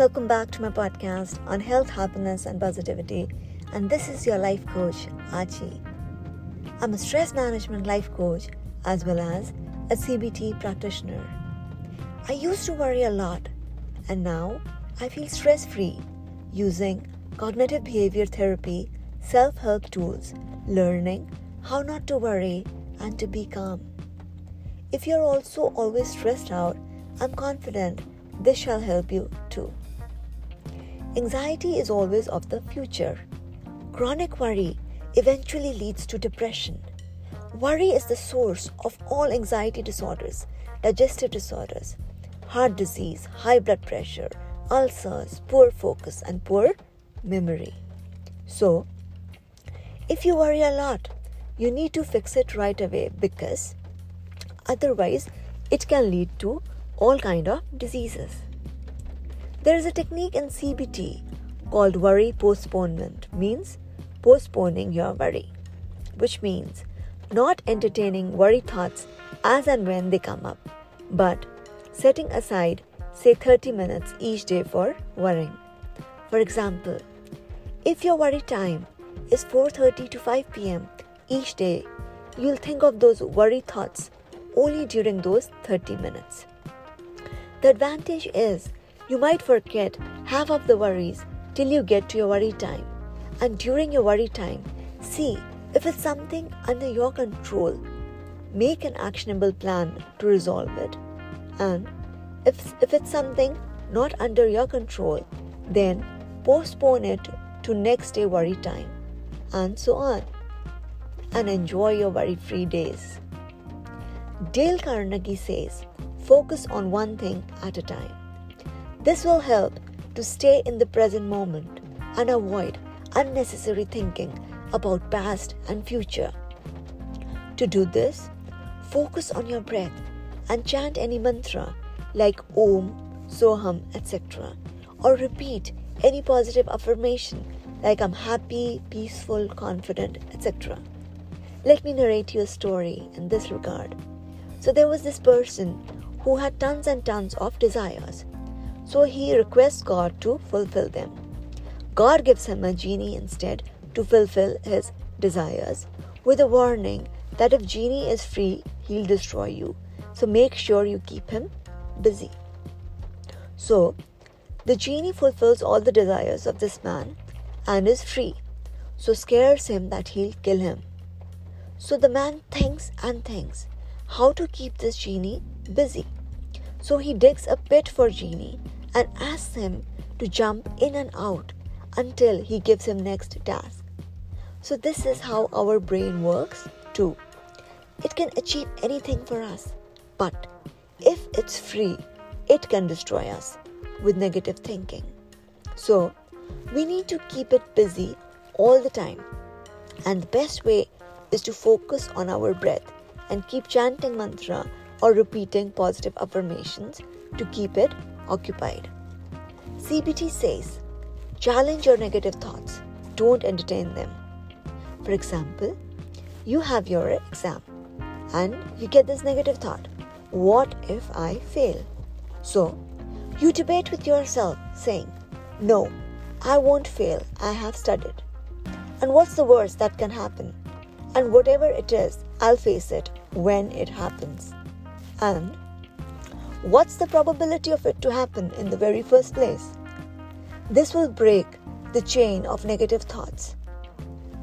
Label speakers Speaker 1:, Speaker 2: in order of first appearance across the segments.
Speaker 1: welcome back to my podcast on health, happiness, and positivity. And this is your life coach, Archie. I'm a stress management life coach as well as a CBT practitioner. I used to worry a lot, and now I feel stress free using cognitive behavior therapy, self help tools, learning how not to worry and to be calm. If you're also always stressed out, I'm confident this shall help you too. Anxiety is always of the future. Chronic worry eventually leads to depression. Worry is the source of all anxiety disorders, digestive disorders, heart disease, high blood pressure, ulcers, poor focus, and poor memory. So, if you worry a lot, you need to fix it right away because otherwise it can lead to all kind of diseases. There is a technique in CBT called worry postponement means postponing your worry which means not entertaining worry thoughts as and when they come up but setting aside say 30 minutes each day for worrying. For example, if your worry time is 4:30 to 5 pm each day, you'll think of those worry thoughts only during those 30 minutes. The advantage is you might forget half of the worries till you get to your worry time. And during your worry time, see if it's something under your control. Make an actionable plan to resolve it. And if, if it's something not under your control, then postpone it to next day worry time. And so on. And enjoy your worry free days. Dale Carnegie says, Focus on one thing at a time. This will help to stay in the present moment and avoid unnecessary thinking about past and future. To do this, focus on your breath and chant any mantra like Om, Soham, etc. Or repeat any positive affirmation like I'm happy, peaceful, confident, etc. Let me narrate you a story in this regard. So there was this person who had tons and tons of desires. So he requests God to fulfill them. God gives him a genie instead to fulfill his desires with a warning that if genie is free, he'll destroy you. So make sure you keep him busy. So the genie fulfills all the desires of this man and is free. So scares him that he'll kill him. So the man thinks and thinks how to keep this genie busy. So he digs a pit for Genie and asks him to jump in and out until he gives him next task. So this is how our brain works too. It can achieve anything for us, but if it's free, it can destroy us with negative thinking. So we need to keep it busy all the time. And the best way is to focus on our breath and keep chanting mantra or repeating positive affirmations to keep it occupied. CBT says challenge your negative thoughts, don't entertain them. For example, you have your exam and you get this negative thought what if I fail? So, you debate with yourself saying, No, I won't fail, I have studied. And what's the worst that can happen? And whatever it is, I'll face it when it happens. And what's the probability of it to happen in the very first place? This will break the chain of negative thoughts,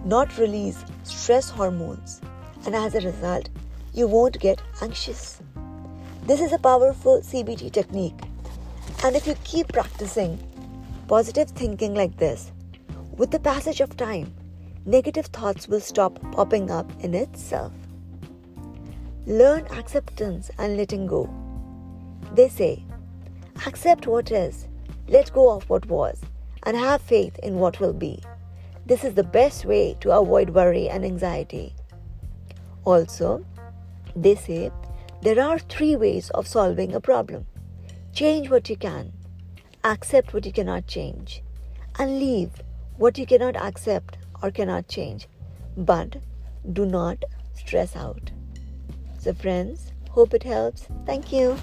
Speaker 1: not release stress hormones, and as a result, you won't get anxious. This is a powerful CBT technique, and if you keep practicing positive thinking like this, with the passage of time, negative thoughts will stop popping up in itself. Learn acceptance and letting go. They say, accept what is, let go of what was, and have faith in what will be. This is the best way to avoid worry and anxiety. Also, they say there are three ways of solving a problem change what you can, accept what you cannot change, and leave what you cannot accept or cannot change. But do not stress out. So, friends, hope it helps. Thank you.